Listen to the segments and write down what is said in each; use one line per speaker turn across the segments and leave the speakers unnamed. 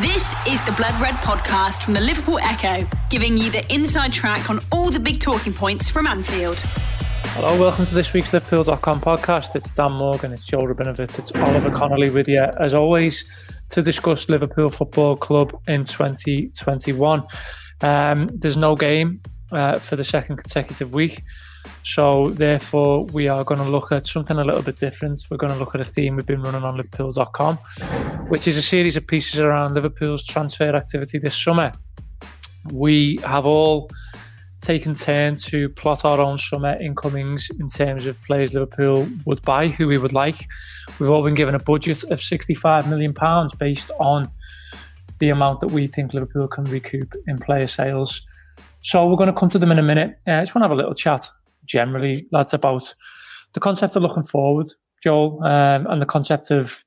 This is the Blood Red podcast from the Liverpool Echo, giving you the inside track on all the big talking points from Anfield.
Hello, welcome to this week's Liverpool.com podcast. It's Dan Morgan, it's Joel Rabinowitz, it's Oliver Connolly with you, as always, to discuss Liverpool Football Club in 2021. Um, there's no game uh, for the second consecutive week. So, therefore, we are going to look at something a little bit different. We're going to look at a theme we've been running on Liverpool.com, which is a series of pieces around Liverpool's transfer activity this summer. We have all taken turn to plot our own summer incomings in terms of players Liverpool would buy, who we would like. We've all been given a budget of £65 million based on the amount that we think Liverpool can recoup in player sales. So we're going to come to them in a minute. Uh, I just want to have a little chat generally, lads, about the concept of looking forward, Joel, um, and the concept of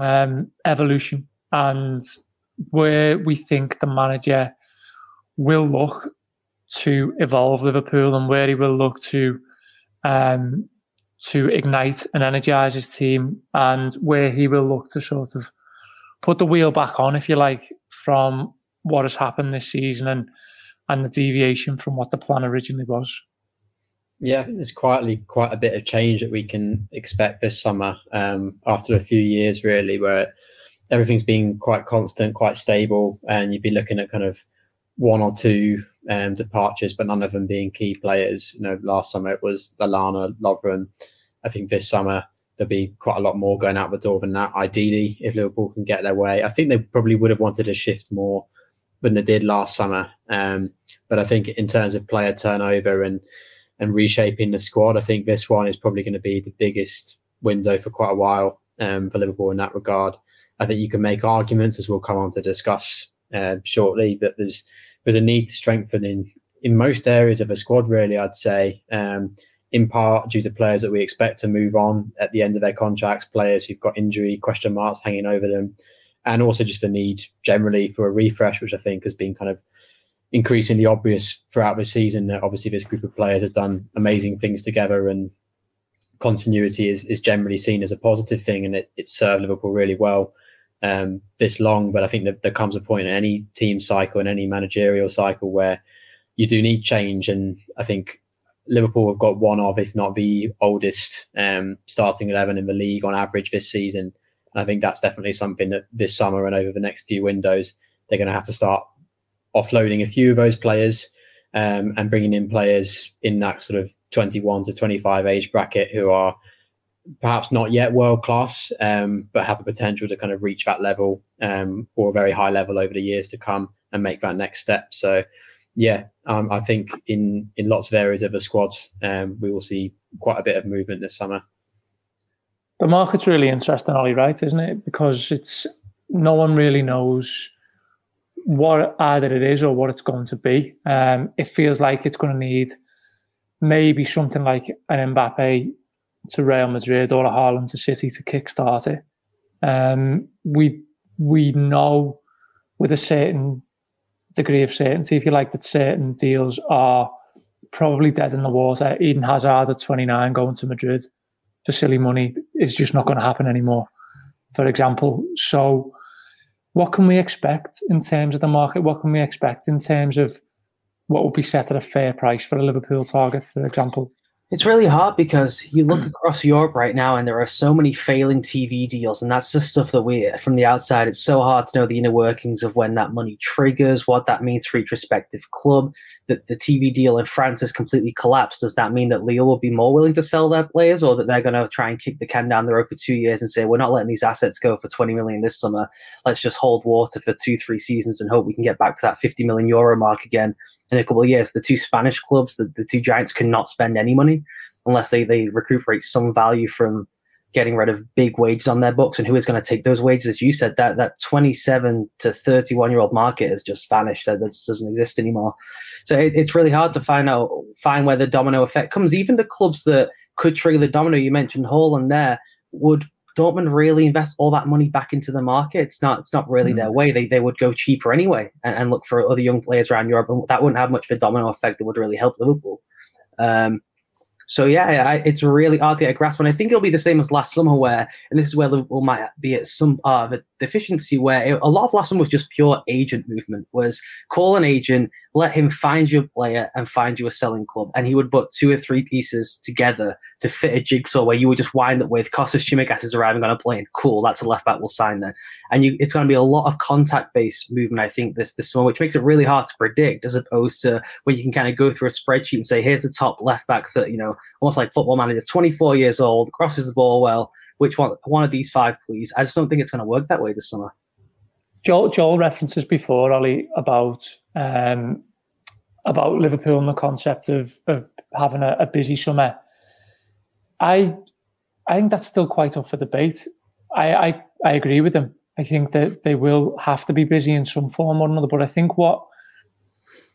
um, evolution and where we think the manager will look to evolve Liverpool and where he will look to um, to ignite and energize his team and where he will look to sort of put the wheel back on, if you like, from what has happened this season and and the deviation from what the plan originally was.
Yeah, there's quietly quite a bit of change that we can expect this summer um, after a few years, really, where everything's been quite constant, quite stable, and you'd be looking at kind of one or two um, departures, but none of them being key players. You know, last summer it was Lallana, Lovren. I think this summer there'll be quite a lot more going out the door than that. Ideally, if Liverpool can get their way, I think they probably would have wanted to shift more than they did last summer. Um, but I think in terms of player turnover and and reshaping the squad, I think this one is probably going to be the biggest window for quite a while um, for Liverpool in that regard. I think you can make arguments, as we'll come on to discuss uh, shortly, that there's there's a need to strengthen in in most areas of a squad. Really, I'd say. Um, in part due to players that we expect to move on at the end of their contracts, players who've got injury question marks hanging over them, and also just the need generally for a refresh, which I think has been kind of increasingly obvious throughout the season. That obviously, this group of players has done amazing things together, and continuity is, is generally seen as a positive thing, and it, it's served Liverpool really well um, this long. But I think that there comes a point in any team cycle and any managerial cycle where you do need change. And I think Liverpool have got one of, if not the oldest, um, starting 11 in the league on average this season. And I think that's definitely something that this summer and over the next few windows, they're going to have to start offloading a few of those players um, and bringing in players in that sort of 21 to 25 age bracket who are perhaps not yet world class, um, but have the potential to kind of reach that level um, or a very high level over the years to come and make that next step. So, yeah, um, I think in in lots of areas of the squads, um, we will see quite a bit of movement this summer.
The market's really interesting, Ollie, right? Isn't it? Because it's no one really knows what either it is or what it's going to be. Um, it feels like it's going to need maybe something like an Mbappe to Real Madrid or a Haaland to City to kickstart it. Um, we we know with a certain degree of certainty, if you like, that certain deals are probably dead in the water. Eden Hazard at 29 going to Madrid for silly money is just not going to happen anymore, for example. So, what can we expect in terms of the market? What can we expect in terms of what will be set at a fair price for a Liverpool target, for example?
It's really hard because you look hmm. across Europe right now and there are so many failing TV deals, and that's the stuff that we, from the outside, it's so hard to know the inner workings of when that money triggers, what that means for each respective club. That the TV deal in France has completely collapsed. Does that mean that Lille will be more willing to sell their players, or that they're going to try and kick the can down the road for two years and say, we're not letting these assets go for 20 million this summer? Let's just hold water for two, three seasons and hope we can get back to that 50 million euro mark again in a couple of years. The two Spanish clubs, the, the two giants, cannot spend any money unless they, they recuperate some value from getting rid of big wages on their books. And who is going to take those wages? As you said, that that 27 to 31 year old market has just vanished. That, that doesn't exist anymore. So it, it's really hard to find out find where the domino effect comes. Even the clubs that could trigger the domino, you mentioned Haaland there, would Dortmund really invest all that money back into the market? It's not. It's not really mm. their way. They they would go cheaper anyway and, and, look for other young players around Europe, and that wouldn't have much of a domino effect that would really help Liverpool. Um, So yeah, I, it's really hard to get a grasp, and I think it'll be the same as last summer, where and this is where Liverpool might be at some part of a deficiency, where it, a lot of last summer was just pure agent movement. Was call an agent, let him find you a player and find you a selling club, and he would put two or three pieces together to fit a jigsaw where you would just wind up with Kostas Tsimikas is arriving on a plane. Cool, that's a left back. We'll sign then, and you, it's going to be a lot of contact based movement. I think this this summer, which makes it really hard to predict, as opposed to where you can kind of go through a spreadsheet and say, here's the top left backs that you know almost like football manager, 24 years old, crosses the ball well. Which one? One of these five, please. I just don't think it's going to work that way this summer.
Joel, Joel references before, Ollie, about um, about Liverpool and the concept of of having a, a, busy summer. I I think that's still quite up for debate. I, I I agree with them. I think that they will have to be busy in some form or another. But I think what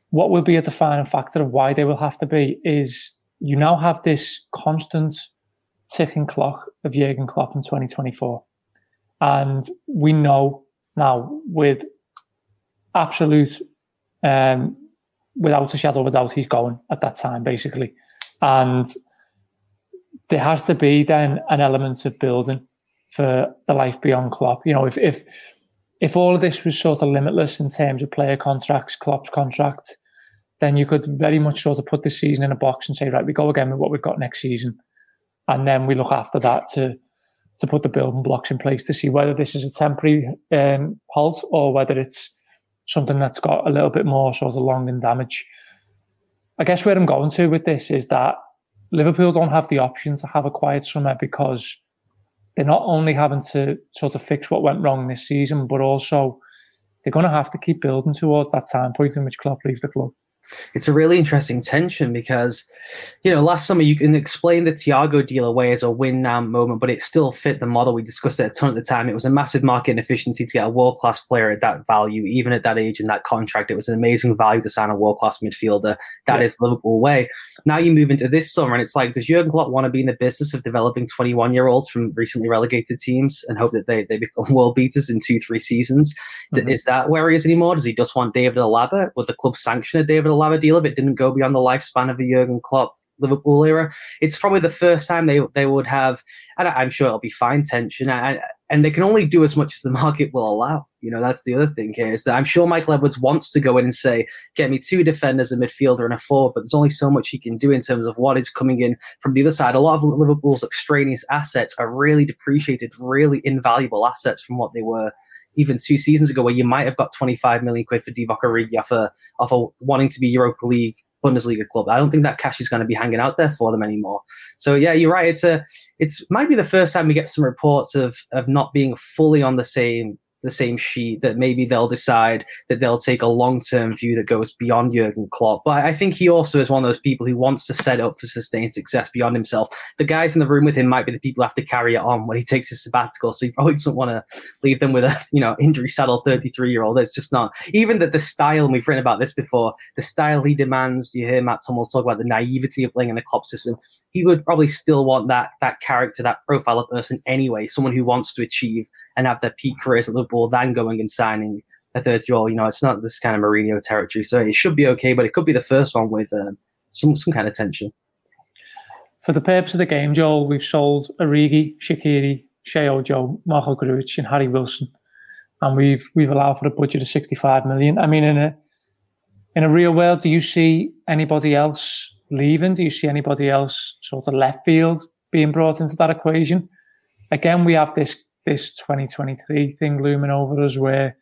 what will be a defining factor of why they will have to be is you now have this constant ticking clock of Jurgen Klopp in 2024. And we know now with absolute, um, without a shadow of a doubt, he's going at that time, basically. And there has to be then an element of building for the life beyond Klopp. You know, if if if all of this was sort of limitless in terms of player contracts, Klopp's contract, then you could very much sort of put this season in a box and say, right, we go again with what we've got next season. And then we look after that to to put the building blocks in place to see whether this is a temporary um, halt or whether it's something that's got a little bit more sort of long and damage. I guess where I'm going to with this is that Liverpool don't have the option to have a quiet summer because they're not only having to sort of fix what went wrong this season, but also they're going to have to keep building towards that time point in which Klopp leaves the club
it's a really interesting tension because, you know, last summer you can explain the Thiago deal away as a win now moment, but it still fit the model. We discussed it a ton at the time. It was a massive market inefficiency to get a world class player at that value, even at that age and that contract. It was an amazing value to sign a world class midfielder. That yeah. is Liverpool way. Now you move into this summer, and it's like, does Jurgen Klopp want to be in the business of developing 21 year olds from recently relegated teams and hope that they, they become world beaters in two, three seasons? Mm-hmm. Is that where he is anymore? Does he just want David Alaba? Would the club sanction a David Alaba deal if it didn't go beyond the lifespan of a Jurgen Klopp Liverpool era. It's probably the first time they they would have, and I'm sure it'll be fine tension, and, and they can only do as much as the market will allow. You know, that's the other thing here is that I'm sure Michael Edwards wants to go in and say, get me two defenders, a midfielder, and a forward, but there's only so much he can do in terms of what is coming in from the other side. A lot of Liverpool's extraneous assets are really depreciated, really invaluable assets from what they were even two seasons ago, where you might have got 25 million quid for Divock Origi a, off wanting to be Europa League Bundesliga club. I don't think that cash is going to be hanging out there for them anymore. So yeah, you're right. It's a it's might be the first time we get some reports of of not being fully on the same the same sheet that maybe they'll decide that they'll take a long term view that goes beyond Jurgen Klopp. But I think he also is one of those people who wants to set up for sustained success beyond himself. The guys in the room with him might be the people who have to carry it on when he takes his sabbatical. So he probably doesn't want to leave them with a you know injury saddled 33 year old. It's just not even that the style, we've written about this before, the style he demands. You hear Matt Thomas talk about the naivety of playing in the Klopp system. He would probably still want that that character, that profile of person anyway, someone who wants to achieve and have their peak careers at Liverpool, then going and signing a 30 year old. You know, it's not this kind of Mourinho territory. So it should be okay, but it could be the first one with uh, some, some kind of tension.
For the purpose of the game, Joel, we've sold Origi, Shaqiri, Sheyi Ojo, Marko Grujic, and Harry Wilson. And we've we've allowed for a budget of 65 million. I mean, in a in a real world, do you see anybody else leaving? Do you see anybody else sort of left field being brought into that equation? Again, we have this this 2023 thing looming over us where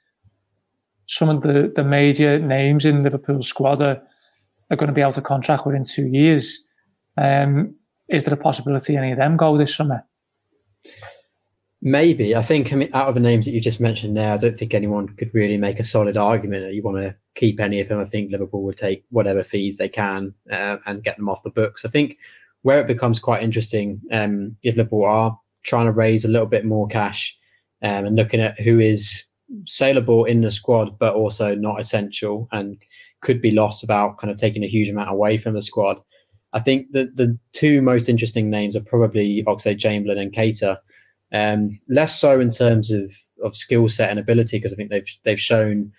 some of the, the major names in Liverpool's squad are, are going to be out of contract within two years. Um, is there a possibility any of them go this summer?
Maybe. I think I mean, out of the names that you just mentioned there, I don't think anyone could really make a solid argument that you want to keep any of them. I think Liverpool would take whatever fees they can uh, and get them off the books. I think where it becomes quite interesting um, if Liverpool are trying to raise a little bit more cash um, and looking at who is saleable in the squad, but also not essential and could be lost without kind of taking a huge amount away from the squad. I think that the two most interesting names are probably Oxlade Chamberlain and Keita. Um, less so in terms of, of skill set and ability, because I think they've they've shown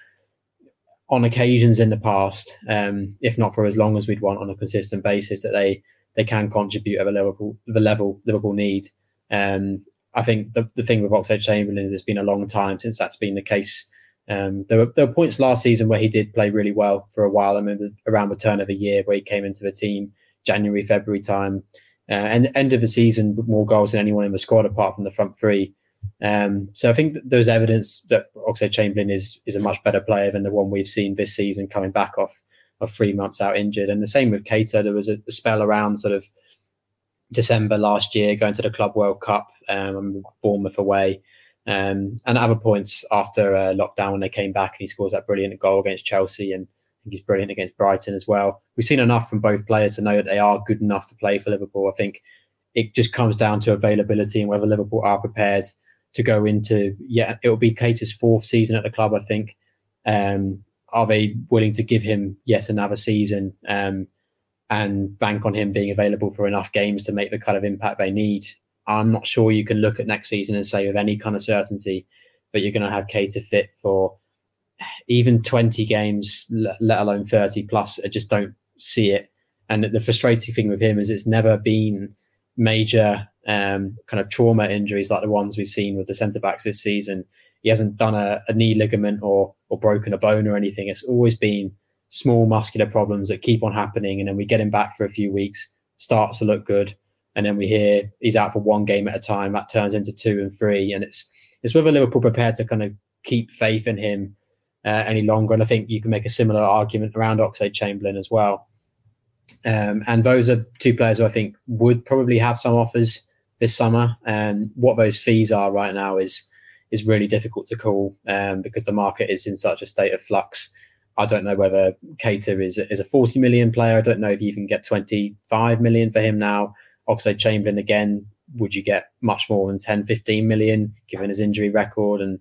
on occasions in the past, um, if not for as long as we'd want on a consistent basis, that they they can contribute at the level the level Liverpool need. Um, I think the, the thing with Oxlade Chamberlain is it's been a long time since that's been the case. Um, there, were, there were points last season where he did play really well for a while. I mean, around the turn of the year where he came into the team, January, February time, uh, and end of the season with more goals than anyone in the squad apart from the front three. Um, so I think there's evidence that Oxlade Chamberlain is is a much better player than the one we've seen this season coming back off of three months out injured. And the same with Keita. There was a, a spell around sort of December last year going to the Club World Cup, um, Bournemouth away. Um, and other points after uh, lockdown when they came back and he scores that brilliant goal against Chelsea and I think he's brilliant against Brighton as well. We've seen enough from both players to know that they are good enough to play for Liverpool. I think it just comes down to availability and whether Liverpool are prepared to go into yeah it will be Keita's fourth season at the club I think um, are they willing to give him yet another season um, and bank on him being available for enough games to make the kind of impact they need I'm not sure you can look at next season and say with any kind of certainty that you're going to have Keita fit for even 20 games let alone 30 plus I just don't see it and the frustrating thing with him is it's never been major um, kind of trauma injuries like the ones we've seen with the centre backs this season. He hasn't done a, a, knee ligament or or broken a bone or anything. It's always been small muscular problems that keep on happening, and then we get him back for a few weeks, starts to look good, and then we hear he's out for one game at a time. That turns into two and three, and it's it's whether Liverpool prepared to kind of keep faith in him uh, any longer. And I think you can make a similar argument around Oxlade Chamberlain as well. Um, and those are two players who I think would probably have some offers this summer. And what those fees are right now is is really difficult to call um, because the market is in such a state of flux. I don't know whether Keita is is a 40 million player. I don't know if you can get 25 million for him now. Oxlade Chamberlain again, would you get much more than 10, 15 million given his injury record and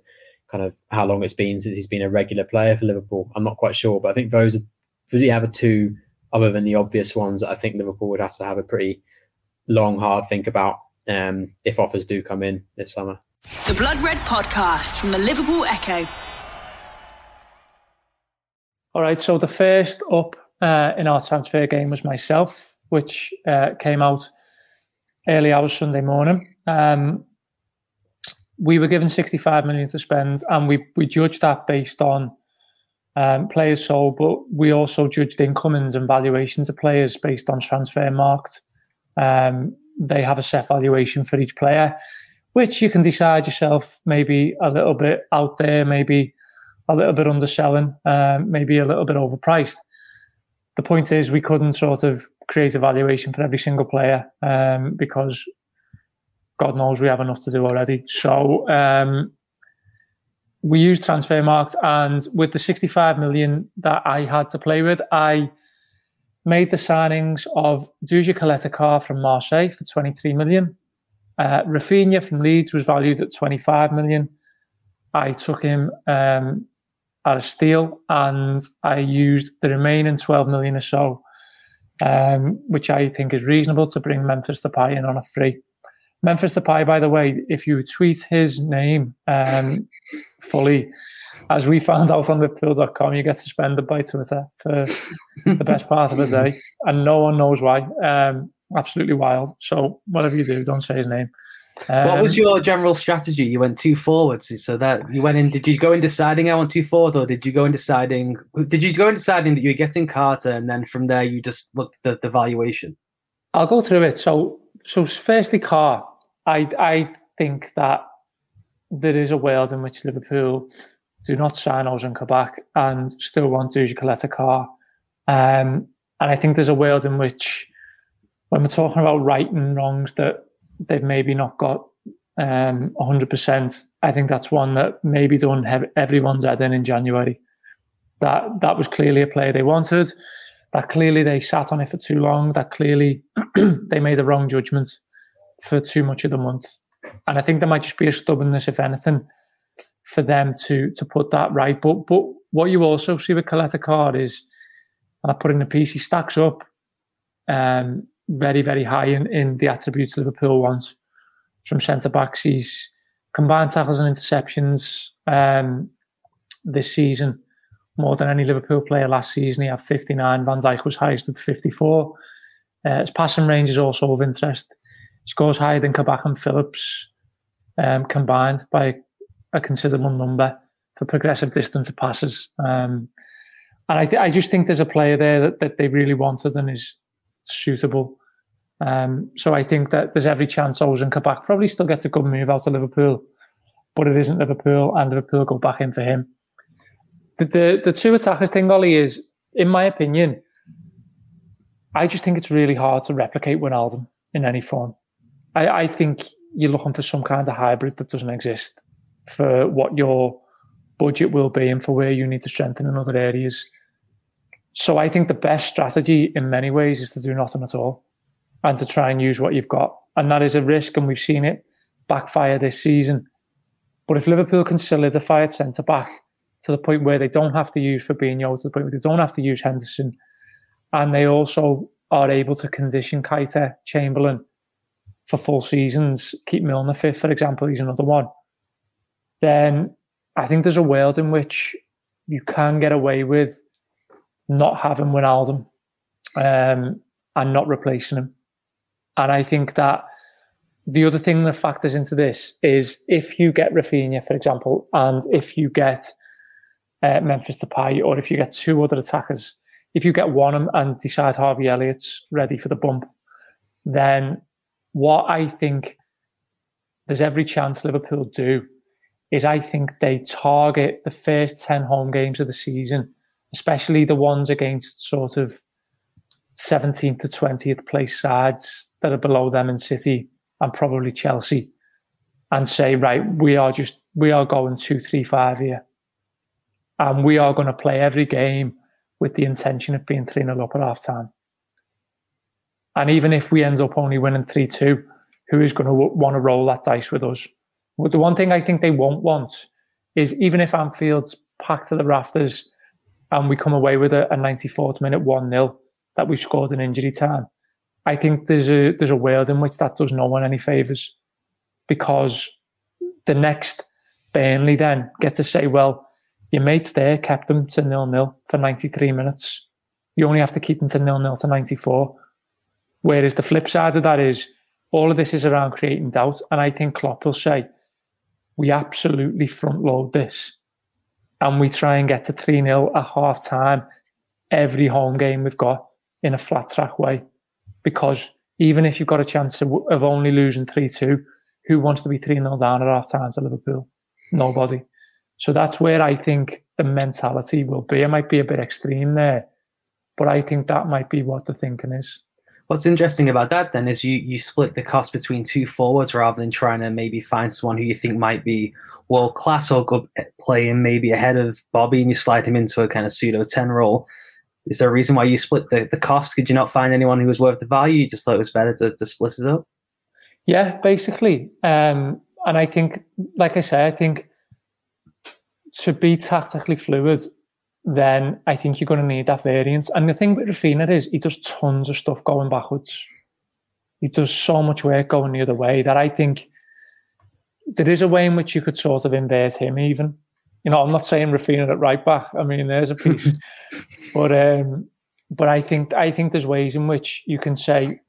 kind of how long it's been since he's been a regular player for Liverpool? I'm not quite sure, but I think those are have a two other than the obvious ones that I think Liverpool would have to have a pretty long, hard think about um, if offers do come in this summer.
The Blood Red Podcast from the Liverpool Echo.
All right, so the first up uh, in our transfer game was myself, which uh, came out early hours Sunday morning. Um, we were given 65 million to spend, and we we judged that based on um, players sold, but we also judged incomings and valuations of players based on Transfermarkt. Um, they have a set valuation for each player, which you can decide yourself maybe a little bit out there, maybe a little bit underselling, um, maybe a little bit overpriced. The point is, we couldn't sort of create a valuation for every single player um, because God knows we have enough to do already. So um, we used Transfermarkt, and with the 65 million that I had to play with, I made the signings of Duje Caleta Car from Marseille for 23 million. Uh, Raphinha from Leeds was valued at 25 million. I took him um, at a steal and I used the remaining 12 million or so, um, which I think is reasonable to bring Memphis Depay in on a free. Memphis Depay, by the way, if you tweet his name um, fully, as we found out on liverpool.com, you get suspended by Twitter for the best part of the day, and no one knows why. Um, absolutely wild. So whatever you do, don't say his name.
Um, what was um, your general strategy? You went two forwards, so that you went in. Did you go in deciding I want two forwards, or did you go in deciding? Did you go in deciding that you were getting Carter, and then from there you just looked at the, the valuation?
I'll go through it. So, so firstly, Car. I I think that there is a world in which Liverpool do not sign Ozan Kabak and still want Duje Caleta Car. Um, and I think there's a world in which, when we're talking about right and wrongs that they've maybe not got um, 100%, I think that's one that maybe don't have everyone's head in in January. That that was clearly a player they wanted. That clearly they sat on it for too long. That clearly they made a wrong judgment for too much of the month. And I think there might just be a stubbornness, if anything, for them to to put that right. But but what you also see with Caleta Car is, and I put in the piece, he stacks up um, very, very high in, in the attributes Liverpool wants from centre backs. He's combined tackles and interceptions um, this season more than any Liverpool player last season. He had 59. Van Dijk was highest with 54. Uh, his passing range is also of interest. He scores higher than Kabak and Phillips um, combined by a considerable number for progressive distance of passes. Um, and I, th- I just think there's a player there that, that they really wanted and is suitable. Um, so I think that there's every chance Ozan Kabak probably still gets a good move out of Liverpool, but it isn't Liverpool, and Liverpool go back in for him. The, the, the two attackers thing, Ollie, is, in my opinion, I just think it's really hard to replicate Wijnaldum in any form. I, I think you're looking for some kind of hybrid that doesn't exist for what your budget will be and for where you need to strengthen in other areas. So I think the best strategy in many ways is to do nothing at all and to try and use what you've got. And that is a risk, and we've seen it backfire this season. But if Liverpool can solidify its centre back to the point where they don't have to use Fabinho, to the point where they don't have to use Henderson, and they also are able to condition Keita, Chamberlain for full seasons, keep Milner fit, for example, he's another one, then I think there's a world in which you can get away with not having Wijnaldum um, and not replacing him. And I think that the other thing that factors into this is if you get Raphinha, for example, and if you get uh, Memphis Depay, or if you get two other attackers, if you get one and decide Harvey Elliott's ready for the bump, then what I think there's every chance Liverpool do is I think they target the first 10 home games of the season, especially the ones against sort of 17th to 20th place sides that are below them in City and probably Chelsea, and say, right, we are just, we are going two, three, five here. And we are going to play every game with the intention of being 3 0 up at half time. And even if we end up only winning 3 2, who is going to want to roll that dice with us? But the one thing I think they won't want is even if Anfield's packed to the rafters and we come away with a, a 94th minute 1 0 that we scored in injury time, I think there's a there's a world in which that does no one any favours because the next Burnley then get to say, well, your mates there kept them to nil nil for 93 minutes. You only have to keep them to nil nil to 94. Whereas the flip side of that is all of this is around creating doubt. And I think Klopp will say, we absolutely front load this and we try and get to 3 0 at half time every home game we've got in a flat track way. Because even if you've got a chance of, only losing 3 2, who wants to be 3 0 down at half time to Liverpool? Nobody. So that's where I think the mentality will be. It might be a bit extreme there, but I think that might be what the thinking is.
What's interesting about that then is you you split the cost between two forwards rather than trying to maybe find someone who you think might be world class or good playing maybe ahead of Bobby and you slide him into a kind of pseudo 10 role. Is there a reason why you split the, the cost? Could you not find anyone who was worth the value? You just thought it was better to, to split it up?
Yeah, basically. Um, and I think, like I say, I think to be tactically fluid, then I think you're going to need that variance. And the thing with Raphinha is he does tons of stuff going backwards. He does so much work going the other way that I think there is a way in which you could sort of invert him even. You know, I'm not saying Raphinha at right back. I mean, there's a piece. but um, but I think I think there's ways in which you can say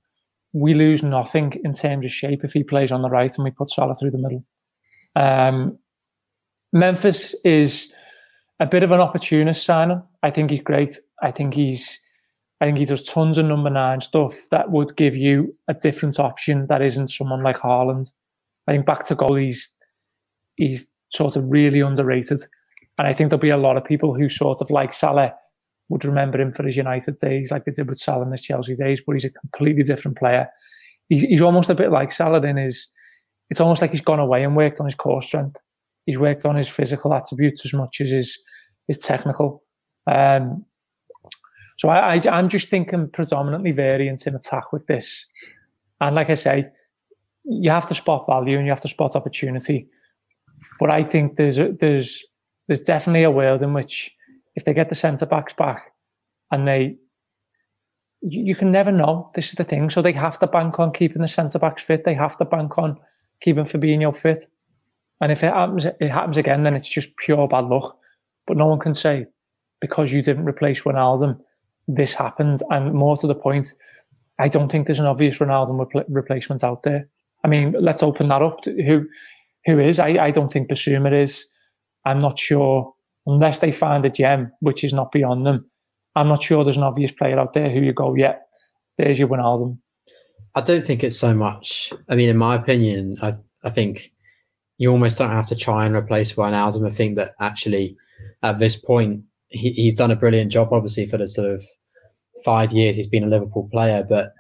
we lose nothing in terms of shape if he plays on the right and we put Salah through the middle. Um, Memphis is a bit of an opportunist signing. I think he's great. I think he's I think he does tons of number nine stuff that would give you a different option that isn't someone like Haaland. I think back to goal, he's he's sort of really underrated. And I think there'll be a lot of people who sort of like Salah would remember him for his United days, like they did with Salah in his Chelsea days, but he's a completely different player. He's, he's almost a bit like Salah in his, it's almost like he's gone away and worked on his core strength he's worked on his physical attributes as much as his his technical. Um, so I, I am just thinking predominantly variance in attack with this, and like I say, you have to spot value and you have to spot opportunity. But I think there's a, there's there's definitely a world in which if they get the centre backs back and they you, you can never know. This is the thing. So they have to bank on keeping the centre backs fit. They have to bank on keeping Fabinho fit. And if it happens, it happens again, then it's just pure bad luck. But no one can say because you didn't replace Wijnaldum, this happened. And more to the point, I don't think there's an obvious Wijnaldum repl- replacement out there. I mean, let's open that up. who who is? I, I don't think Bissouma is. I'm not sure unless they find a gem, which is not beyond them. I'm not sure there's an obvious player out there who you go, yeah, there's your Wijnaldum.
I don't think it's so much. I mean, in my opinion, I, I think you almost don't have to try and replace Wijnaldum. I think that actually, at this point, he, he's done a brilliant job, obviously, for the sort of five years he's been a Liverpool player. But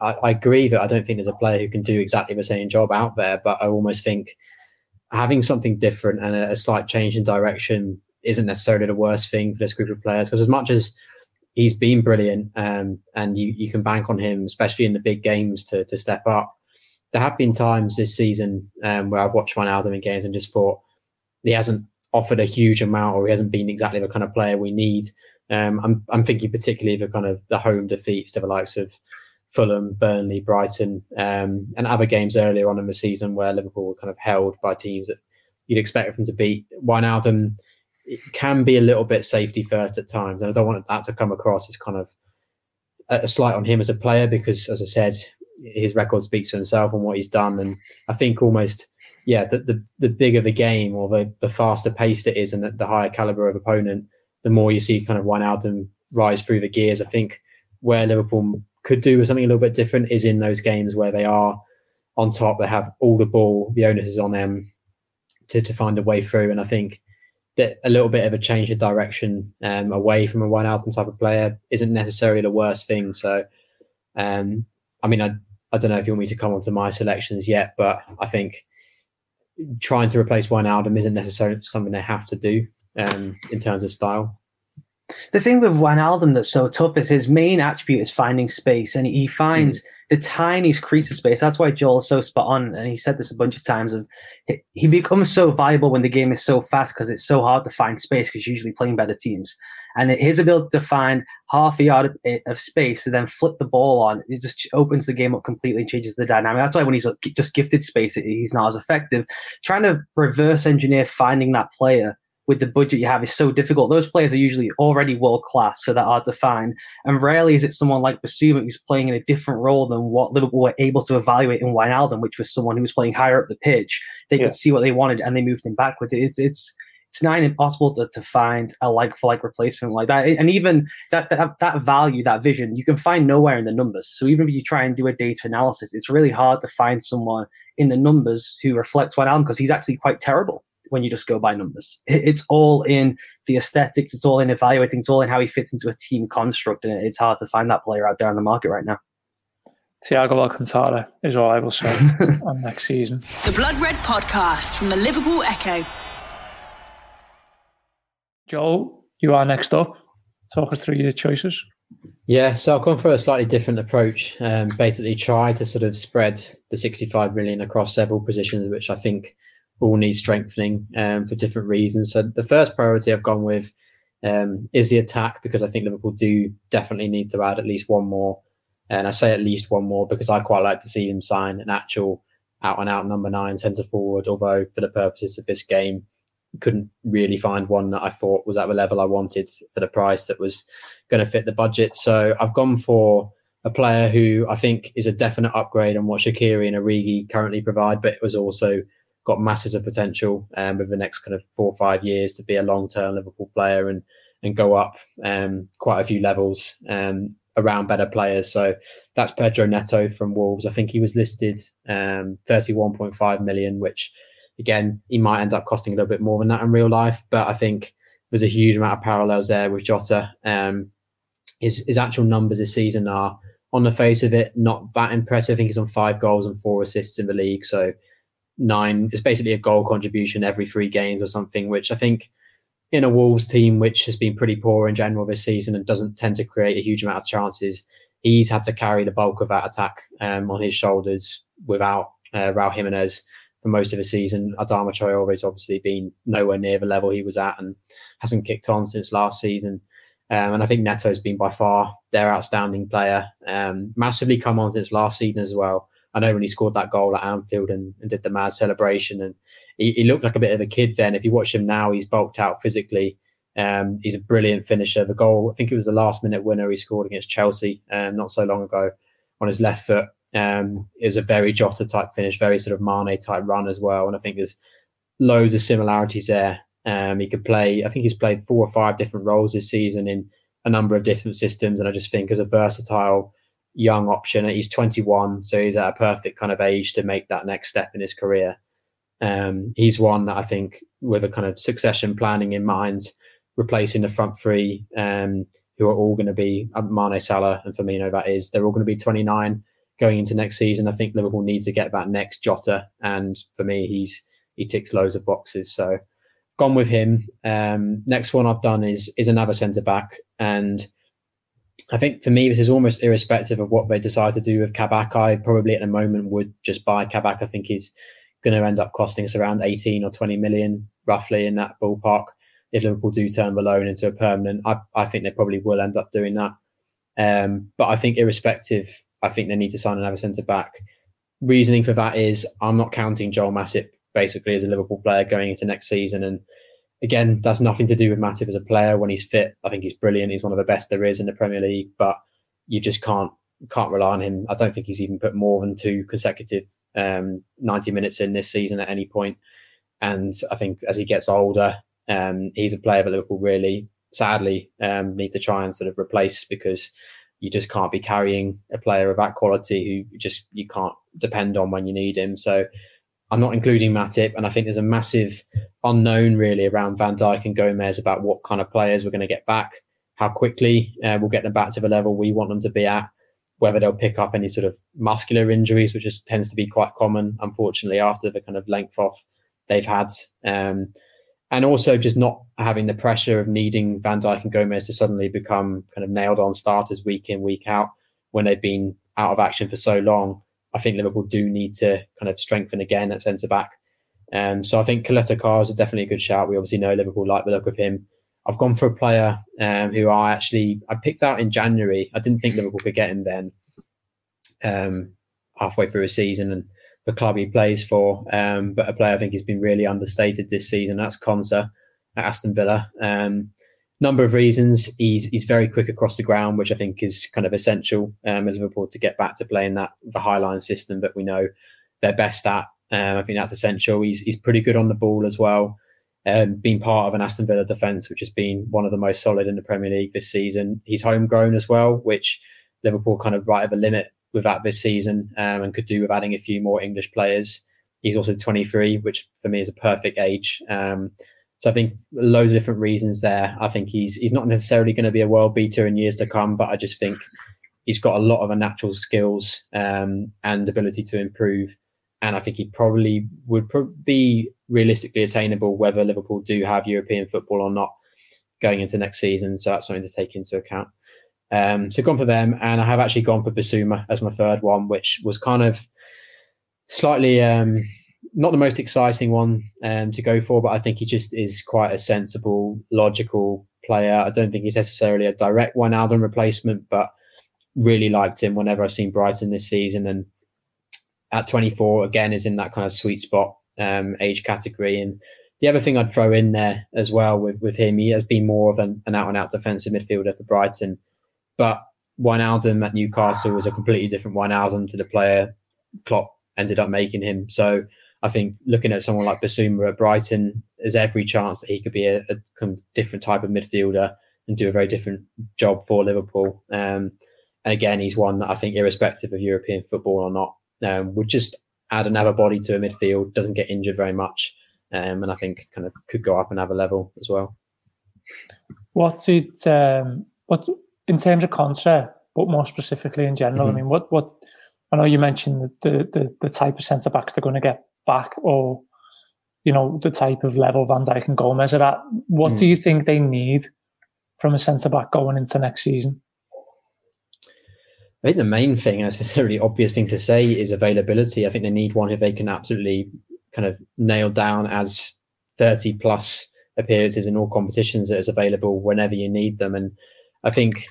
I, I agree that I don't think there's a player who can do exactly the same job out there. But I almost think having something different and a, a slight change in direction isn't necessarily the worst thing for this group of players. Because as much as he's been brilliant um, and you, you can bank on him, especially in the big games, to, to step up. There have been times this season um, where I've watched Wijnaldum in games and just thought he hasn't offered a huge amount or he hasn't been exactly the kind of player we need. Um, I'm, I'm thinking particularly of the kind of the home defeats to the likes of Fulham, Burnley, Brighton, um, and other games earlier on in the season where Liverpool were kind of held by teams that you'd expect them to beat. Wijnaldum can be a little bit safety first at times, and I don't want that to come across as kind of a slight on him as a player because, as I said, his record speaks for himself and what he's done. And I think almost, yeah, the the, the bigger the game or the, the faster paced it is, and the, the higher caliber of opponent, the more you see kind of Wijnaldum rise through the gears. I think where Liverpool could do with something a little bit different is in those games where they are on top, they have all the ball, the onus is on them to, to find a way through. And I think that a little bit of a change of direction um, away from a Wijnaldum type of player isn't necessarily the worst thing. So, um, I mean, I, I don't know if you want me to come on to my selections yet, but I think trying to replace Wijnaldum isn't necessarily something they have to do um, in terms of style.
The thing with Wijnaldum that's so tough is his main attribute is finding space, and he finds mm. the tiniest crease of space. That's why Joel is so spot on, and he said this a bunch of times. Of he becomes so valuable when the game is so fast because it's so hard to find space because usually playing better teams. And his ability to find half a yard of, of space to then flip the ball on, it just opens the game up completely and changes the dynamic. That's why when he's uh, just gifted space, he's not as effective. Trying to reverse engineer finding that player with the budget you have is so difficult. Those players are usually already world class, so they're hard to find. And rarely is it someone like Bissouma who's playing in a different role than what Liverpool were able to evaluate in Wijnaldum, which was someone who was playing higher up the pitch. They yeah. could see what they wanted and they moved him backwards. It's it's it's nigh impossible to, to find a like for like replacement like that. And even that, that that value, that vision, you can find nowhere in the numbers. So even if you try and do a data analysis, it's really hard to find someone in the numbers who reflects Wijnaldum because he's actually quite terrible when you just go by numbers. It's all in the aesthetics, it's all in evaluating, it's all in how he fits into a team construct, and it's hard to find that player out there on the market right now.
Thiago Alcantara is all I will say on next season.
The Blood Red Podcast from the Liverpool Echo.
Joel, you are next up. Talk us through your choices.
Yeah, so I've gone for a slightly different approach. Um, basically, try to sort of spread the 65 million across several positions, which I think all need strengthening um, for different reasons. So the first priority I've gone with um, is the attack because I think Liverpool do definitely need to add at least one more. And I say at least one more because I quite like to see them sign an actual out and out number nine centre forward. Although for the purposes of this game, couldn't really find one that I thought was at the level I wanted for the price that was going to fit the budget. So I've gone for a player who I think is a definite upgrade on what Shaqiri and Origi currently provide, but it was also got masses of potential um, over the next kind of four or five years to be a long term Liverpool player and and go up um, quite a few levels um, around better players. So that's Pedro Neto from Wolves. I think he was listed um, 31.5 million, which again, he might end up costing a little bit more than that in real life. But I think there's a huge amount of parallels there with Jota. Um, his, his actual numbers this season are, on the face of it, not that impressive. I think he's on five goals and four assists in the league. So nine. It's basically a goal contribution every three games or something, which I think in a Wolves team, which has been pretty poor in general this season and doesn't tend to create a huge amount of chances, he's had to carry the bulk of that attack um, on his shoulders without uh, Raul Jimenez for most of the season. Adama Traore has obviously been nowhere near the level he was at and hasn't kicked on since last season. Um, and I think Neto has been by far their outstanding player. Um, massively come on since last season as well. I know when he scored that goal at Anfield and, and did the mad celebration, and he, he, looked like a bit of a kid then. If you watch him now, he's bulked out physically. Um, he's a brilliant finisher. The goal, I think it was the last minute winner he scored against Chelsea um, not so long ago, on his left foot. Um, it was a very Jota type finish, very sort of Mane type run as well. And I think there's loads of similarities there. Um, he could play, I think he's played four or five different roles this season in a number of different systems. And I just think as a versatile young option, he's 21, so he's at a perfect kind of age to make that next step in his career. Um, he's one that I think with a kind of succession planning in mind, replacing the front three, um, who are all going to be uh, Mane, Salah, and Firmino. That is, they're all going to be 29 going into next season. I think Liverpool needs to get that next Jota, and for me, he's he ticks loads of boxes. So gone with him. Um, next one I've done is is another centre back, and I think for me this is almost irrespective of what they decide to do with Kabak. I probably at the moment would just buy Kabak. I think he's going to end up costing us around 18 or 20 million, roughly in that ballpark. If Liverpool do turn the loan into a permanent, I, I think they probably will end up doing that. Um, but I think, irrespective, I think they need to sign another centre back. Reasoning for that is I'm not counting Joel Matip basically as a Liverpool player going into next season. And again, that's nothing to do with Matip as a player. When he's fit, I think he's brilliant. He's one of the best there is in the Premier League, but you just can't can't rely on him. I don't think he's even put more than two consecutive um, 90 minutes in this season at any point. And I think as he gets older, um, he's a player that Liverpool really, sadly, um, need to try and sort of replace because you just can't be carrying a player of that quality who just you can't depend on when you need him. So I'm not including Matip, and I think there's a massive unknown really around Van Dijk and Gomez about what kind of players we're going to get back, how quickly uh, we'll get them back to the level we want them to be at, whether they'll pick up any sort of muscular injuries, which is, tends to be quite common, unfortunately, after the kind of length off they've had. Um, and also just not having the pressure of needing Van Dijk and Gomez to suddenly become kind of nailed on starters week in, week out when they've been out of action for so long. I think Liverpool do need to kind of strengthen again at centre back. Um, so I think Caleta Car is definitely a good shout. We obviously know Liverpool like the look of him. I've gone for a player um, who I actually I picked out in January. I didn't think Liverpool could get him then, um, halfway through a season, and club he plays for. Um, but a player I think has been really understated this season. That's Konsa at Aston Villa. Um, number of reasons. He's he's very quick across the ground, which I think is kind of essential um, Liverpool to get back to playing that the high line system that we know they're best at. Um, I think that's essential. He's he's pretty good on the ball as well um, being part of an Aston Villa defence, which has been one of the most solid in the Premier League this season. He's homegrown as well, which Liverpool kind of right at the limit with that this season um, and could do with adding a few more English players. He's also 23, which for me is a perfect age. Um, so I think loads of different reasons there. I think he's he's not necessarily going to be a world beater in years to come, but I just think he's got a lot of natural skills um, and ability to improve and I think he probably would pro- be realistically attainable whether Liverpool do have European football or not going into next season. So that's something to take into account. Um, so gone for them, and I have actually gone for Bissouma as my third one, which was kind of slightly um, not the most exciting one um, to go for, but I think he just is quite a sensible, logical player. I don't think he's necessarily a direct Wijnaldum replacement, but really liked him whenever I've seen Brighton this season, and at 24 again is in that kind of sweet spot um, age category. And the other thing I'd throw in there as well with, with him, he has been more of an out and out defensive midfielder for Brighton. But Wijnaldum at Newcastle was a completely different Wijnaldum to the player Klopp ended up making him. So I think looking at someone like Bissouma at Brighton, there's every chance that he could be a, a different type of midfielder and do a very different job for Liverpool. Um, and again, he's one that I think, irrespective of European football or not, um, would just add another body to a midfield, doesn't get injured very much, um, and I think kind of could go up another level as well.
What did um, what in terms of Konsa, but more specifically in general? Mm-hmm. I mean, what what I know you mentioned the the, the type of centre backs they're going to get back, or you know the type of level Van Dijk and Gomez are at. What mm. do you think they need from a centre back going into next season?
I think the main thing, necessarily obvious thing to say, is availability. I think they need one who they can absolutely kind of nail down as 30 plus appearances in all competitions that is available whenever you need them. And I think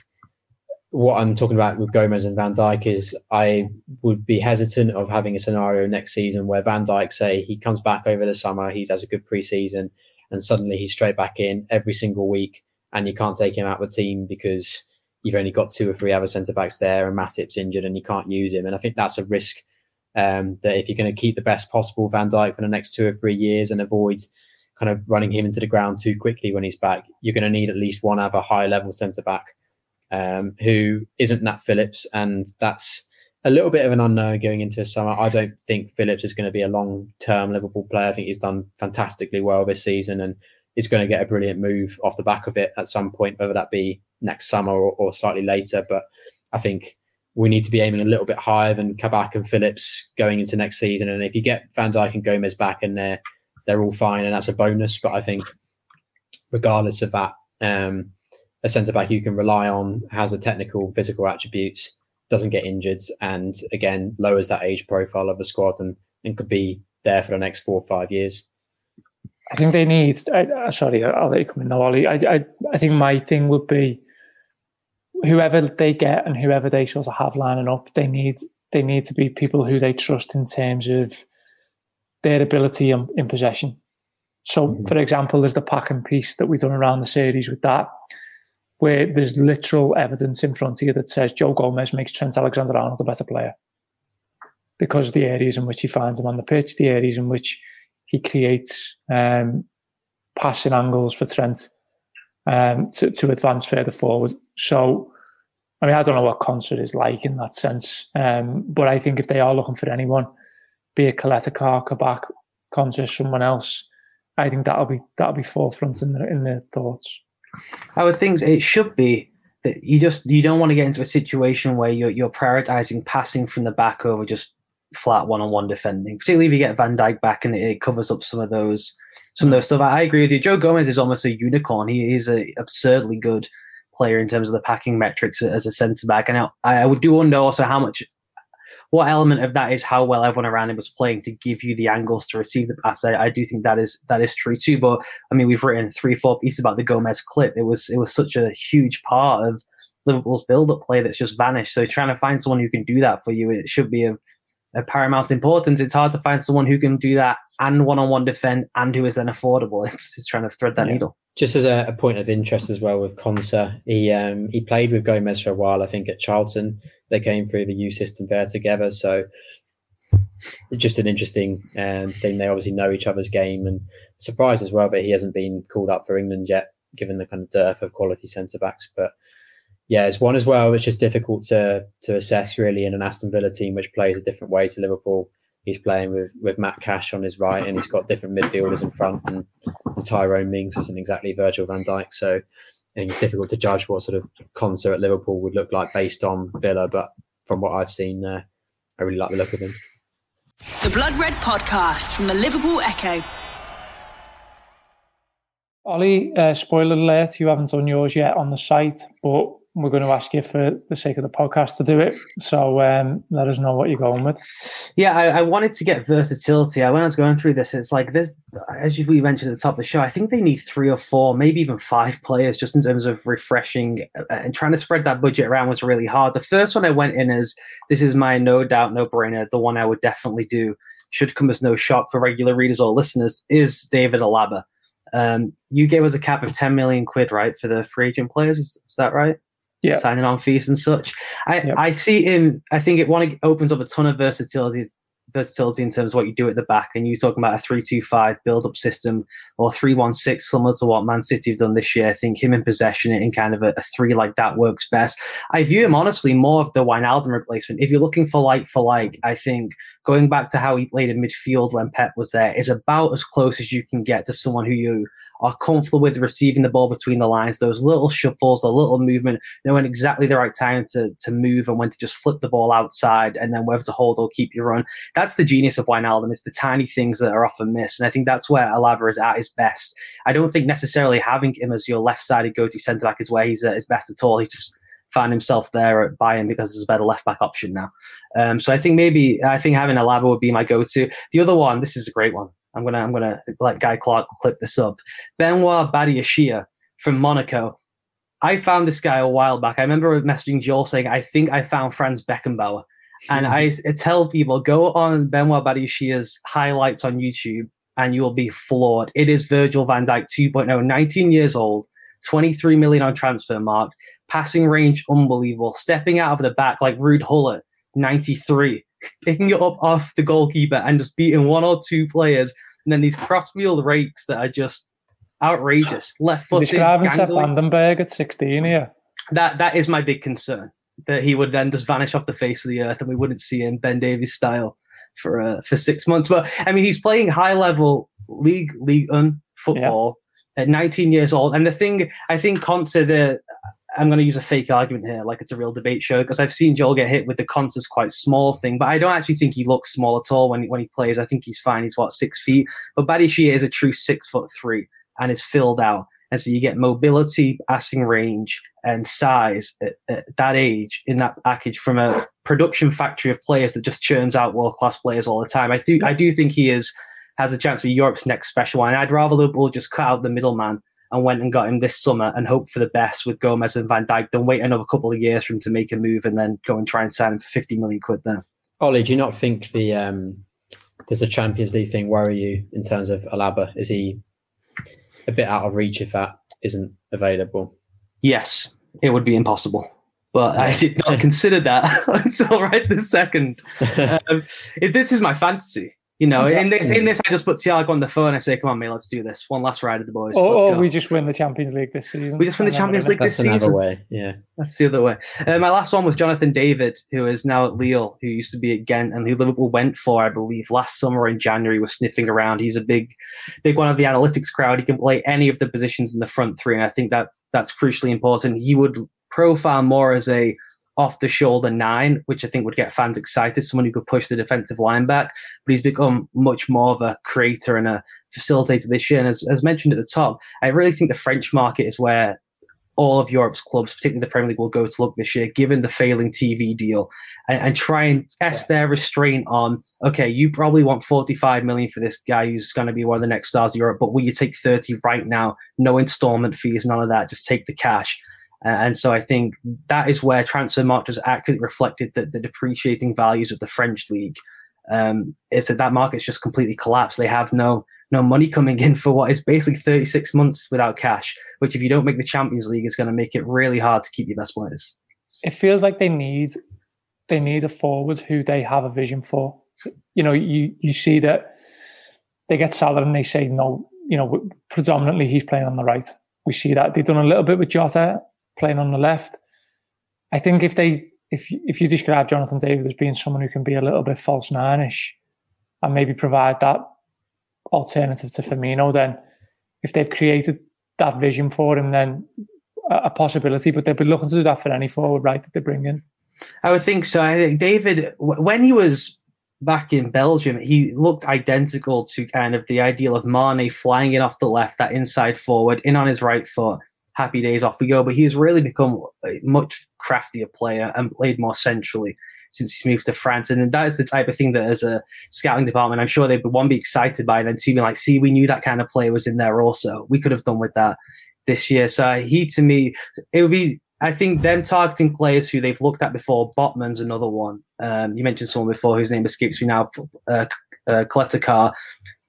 what I'm talking about with Gomez and Van Dijk is I would be hesitant of having a scenario next season where Van Dijk say he comes back over the summer, he does a good preseason, and suddenly he's straight back in every single week, and you can't take him out of the team because you've only got two or three other centre backs there, and Matip's injured, and you can't use him. And I think that's a risk um, that if you're going to keep the best possible Van Dijk for the next two or three years and avoid kind of running him into the ground too quickly when he's back, you're going to need at least one other high level centre back um, who isn't Nat Phillips, and that's a little bit of an unknown going into summer. I don't think Phillips is going to be a long term Liverpool player. I think he's done fantastically well this season and is going to get a brilliant move off the back of it at some point, whether that be next summer or, or slightly later. But I think we need to be aiming a little bit higher than Kabak and Phillips going into next season. And if you get Van Dijk and Gomez back and they're they're all fine, and that's a bonus. But I think regardless of that, um, a centre back you can rely on has the technical, physical attributes, doesn't get injured, and again lowers that age profile of the squad and, and could be there for the next four or five years.
I think they need. I, sorry, I'll let you come in now, Ollie. I, I, I think my thing would be whoever they get and whoever they sort of have lining up, they need they need to be people who they trust in terms of their ability in, in possession. So, mm-hmm. for example, there's the packing piece that we've done around the series with that where there's literal evidence in front of you that says Joe Gomez makes Trent Alexander Arnold a better player because of the areas in which he finds him on the pitch, the areas in which he creates um, passing angles for Trent um, to, to advance further forward. So, I mean, I don't know what Konsa is like in that sense, um, but I think if they are looking for anyone, be it Caleta Car, Kabak, Konsa, someone else, I think that'll be that'll be forefront in, the, in their thoughts.
I would think it should be that you just you don't want to get into a situation where you're you're prioritizing passing from the back over just flat one on one defending. Particularly if you get Van Dijk back and it, covers up some of those some of those stuff. I agree with you. Joe Gomez is almost a unicorn. He is a absurdly good player in terms of the packing metrics as a centre back. And I, I would do wonder also how much what element of that is how well everyone around him was playing to give you the angles to receive the pass. I, I do think that is that is true too. But I mean, we've written three, four pieces about the Gomez clip. It was it was such a huge part of Liverpool's build-up play that's just vanished. So trying to find someone who can do that for you, it should be of, of paramount importance. It's hard to find someone who can do that and one-on-one defend and who is then affordable. It's, it's trying to thread that yeah. needle.
Just as a, a, point of interest as well with Konsa, he um, he played with Gomez for a while, I think, at Charlton they came through the U system there together. So it's just an interesting um, thing. They obviously know each other's game, and surprised as well that he hasn't been called up for England yet, given the kind of dearth of quality centre backs. But yeah, it's one as well. It's just difficult to to assess really in an Aston Villa team which plays a different way to Liverpool. He's playing with with Matt Cash on his right, and he's got different midfielders in front, and, and Tyrone Mings isn't exactly Virgil Van Dijk. So and it's difficult to judge what sort of Konsa at Liverpool would look like based on Villa. But from what I've seen, uh, I really like the look of him.
The Blood Red Podcast from the Liverpool Echo.
Ollie, uh, spoiler alert, you haven't done yours yet on the site, but we're going to ask you for the sake of the podcast to do it. So um, let us know what you're going with.
Yeah, I, I, wanted to get versatility. When I was going through this, it's like there's, as we mentioned at the top of the show, I think they need three or four, maybe even five players just in terms of refreshing uh, and trying to spread that budget around was really hard. The first one I went in as this is my no doubt, no brainer, the one I would definitely do, should come as no shock for regular readers or listeners, is David Alaba. Um, you gave us a cap of 10 million quid, right, for the free agent players? Is, is that right?
Yeah.
signing on fees and such. I, yep. I see him. I think it one opens up a ton of versatility versatility in terms of what you do at the back. And you talking about a three-two-five build-up system or three-one-six, similar to what Man City have done this year. I think him in possession in kind of a, a, three like that works best. I view him honestly more of the Wijnaldum replacement. If you're looking for like for like, I think going back to how he played in midfield when Pep was there is about as close as you can get to someone who you are comfortable with receiving the ball between the lines, those little shuffles, the little movement, knowing exactly the right time to, to move and when to just flip the ball outside and then whether to hold or keep your run. That's the genius of Wijnaldum. It's the tiny things that are often missed. And I think that's where Alaba is at his best. I don't think necessarily having him as your left-sided go-to centre-back is where he's at his best at all. He just found himself there at Bayern because there's a better left back option now. Um, so I think maybe I think having Alaba would be my go-to. The other one, this is a great one. I'm gonna I'm gonna let Guy Clark clip this up. Benoit Badiashile from Monaco. I found this guy a while back. I remember messaging Joel saying, I think I found Franz Beckenbauer. And I, I tell people, go on Benoit Badiashile's highlights on YouTube and you will be floored. It is Virgil van Dijk 2.0, 19 years old, 23 million on Transfermarkt, passing range, unbelievable. Stepping out of the back like Ruud Gullit, 93, picking it up off the goalkeeper and just beating one or two players. And then these crossfield rakes that are just outrageous. Left footed.
Describing Sepp van den Berg at 16 here.
That, that is my big concern that he would then just vanish off the face of the earth and we wouldn't see him Ben Davies style for uh, for six months. But I mean, he's playing high level league league un football yeah. at 19 years old. And the thing I think Konsa the I'm going to use a fake argument here, like it's a real debate show, because I've seen Joel get hit with the Konsa's quite small thing, but I don't actually think he looks small at all when when he plays. I think he's fine. He's what six feet, but Badiashile is a true six foot three and is filled out. And so you get mobility, passing range, and size at, at, that age in that package from a production factory of players that just churns out world class players all the time. I do I do think he is has a chance to be Europe's next special one. I'd rather Liverpool just cut out the middleman and went and got him this summer and hope for the best with Gomez and Van Dijk than wait another couple of years for him to make a move and then go and try and sign him for 50 million quid there.
Ollie, do you not think the um, does the Champions League thing worry you in terms of Alaba? Is he a bit out of reach if that isn't available?
Yes, it would be impossible. But I did not consider that until right this second. Um, it, this is my fantasy. You know, in this in this, I just put Thiago on the phone. I say, "Come on, mate, let's do this. One last ride of the boys."
Oh, or we just win the Champions League this season.
We just win the Champions League
this
season.
That's another way. Yeah,
that's the other way. Uh, my last one was Jonathan David, who is now at Lille, who used to be at Ghent, and who Liverpool went for, I believe, last summer in January. Was sniffing around. He's a big, big one of the analytics crowd. He can play any of the positions in the front three, and I think that that's crucially important. He would profile more as a off the shoulder nine, which I think would get fans excited. Someone who could push the defensive line back, but he's become much more of a creator and a facilitator this year. And as, as mentioned at the top, I really think the French market is where all of Europe's clubs, particularly the Premier League, will go to look this year, given the failing TV deal, and, and try and test their restraint on. Okay, you probably want 45 million for this guy who's going to be one of the next stars of Europe, but will you take 30 right now? No installment fees, none of that. Just take the cash. Uh, and so I think that is where Transfermarkt has accurately reflected the, the depreciating values of the French league. Um, is that that market's just completely collapsed. They have no no money coming in for what is basically 36 months without cash, which if you don't make the Champions League is going to make it really hard to keep your best players.
It feels like they need they need a forward who they have a vision for. You know, you you see that they get Salah and they say no. You know, predominantly he's playing on the right. We see that they've done a little bit with Jota playing on the left. I think if they if if you describe Jonathan David as being someone who can be a little bit false nine-ish and maybe provide that alternative to Firmino, then if they've created that vision for him, then a possibility. But they'd be looking to do that for any forward, right? That they bring in.
I would think so. I think David, when he was back in Belgium, he looked identical to kind of the ideal of Mane flying in off the left, that inside forward, in on his right foot, happy days off we go. But he's really become a much craftier player and played more centrally since he's moved to France. And that is the type of thing that, as a scouting department, I'm sure they'd one be excited by, and then two be like, "See, we knew that kind of player was in there. Also, we could have done with that this year." So he, to me, it would be. I think them targeting players who they've looked at before. Botman's another one. Um, you mentioned someone before whose name escapes me now. Uh, uh,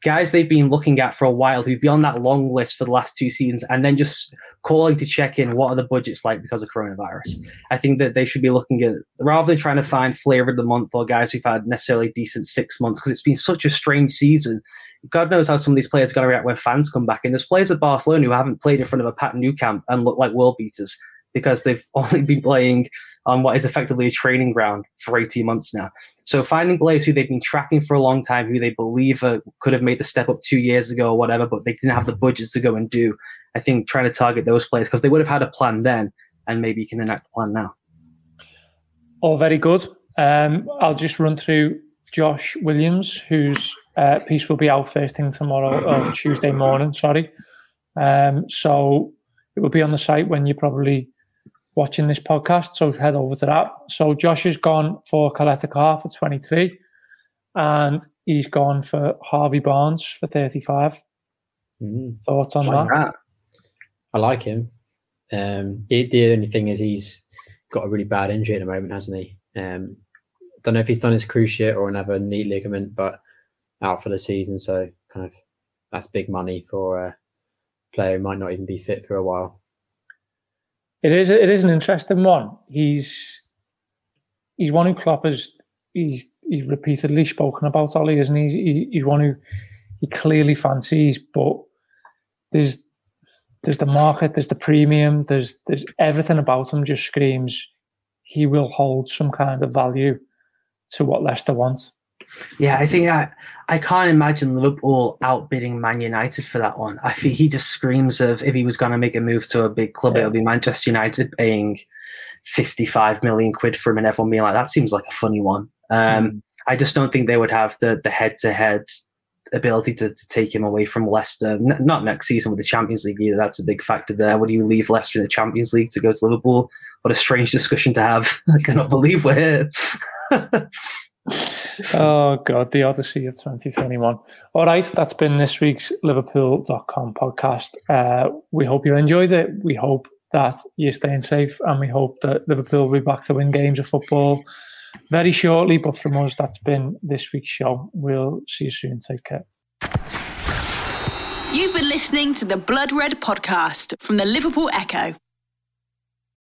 guys they've been looking at for a while who've been on that long list for the last two seasons and then just calling to check in what are the budgets like because of coronavirus. I think that they should be looking at rather than trying to find flavor of the month or guys who've had necessarily decent six months because it's been such a strange season. God knows how some of these players are going to react when fans come back. And there's players at Barcelona who haven't played in front of a Pat Nou camp and look like world beaters because they've only been playing on what is effectively a training ground for 18 months now. So finding players who they've been tracking for a long time, who they believe uh, could have made the step up two years ago or whatever, but they didn't have the budgets to go and do. I think trying to target those players because they would have had a plan then, and maybe you can enact the plan now.
All very good. Um, I'll just run through Josh Williams, whose uh, piece will be out first thing tomorrow or Tuesday morning. Sorry. Um, so it will be on the site when you're probably watching this podcast. So head over to that. So Josh has gone for Caleta Car for 23 and he's gone for Harvey Barnes for 35. Mm. Thoughts on that? that?
I like him. Um, the, the, only thing is he's got a really bad injury at the moment, hasn't he? Um, don't know if he's done his cruciate or another knee ligament, but out for the season. So kind of that's big money for a player who might not even be fit for a while.
it is it is an interesting one. He's he's one who Klopp has he's he's repeatedly spoken about Ollie, isn't he? he? He's one who he clearly fancies, but there's there's the market, there's the premium, there's there's everything about him just screams he will hold some kind of value to what Leicester wants.
Yeah, I think I, I can't imagine Liverpool outbidding Man United for that one. I think he just screams of if he was going to make a move to a big club, yeah. it'll be Manchester United paying 55 million quid for him and everyone being like, that seems like a funny one. Um, mm. I just don't think they would have the the head to head ability to, to take him away from Leicester. N- not next season with the Champions League either. That's a big factor there. Would you leave Leicester in the Champions League to go to Liverpool? What a strange discussion to have. I cannot believe we're here.
oh god, the Odyssey of 2021. All right, that's been this week's Liverpool.com podcast. Uh, we hope you enjoyed it. We hope that you're staying safe, and we hope that Liverpool will be back to win games of football very shortly. But from us, that's been this week's show. We'll see you soon. Take care.
You've been listening to the Blood Red podcast from the Liverpool Echo.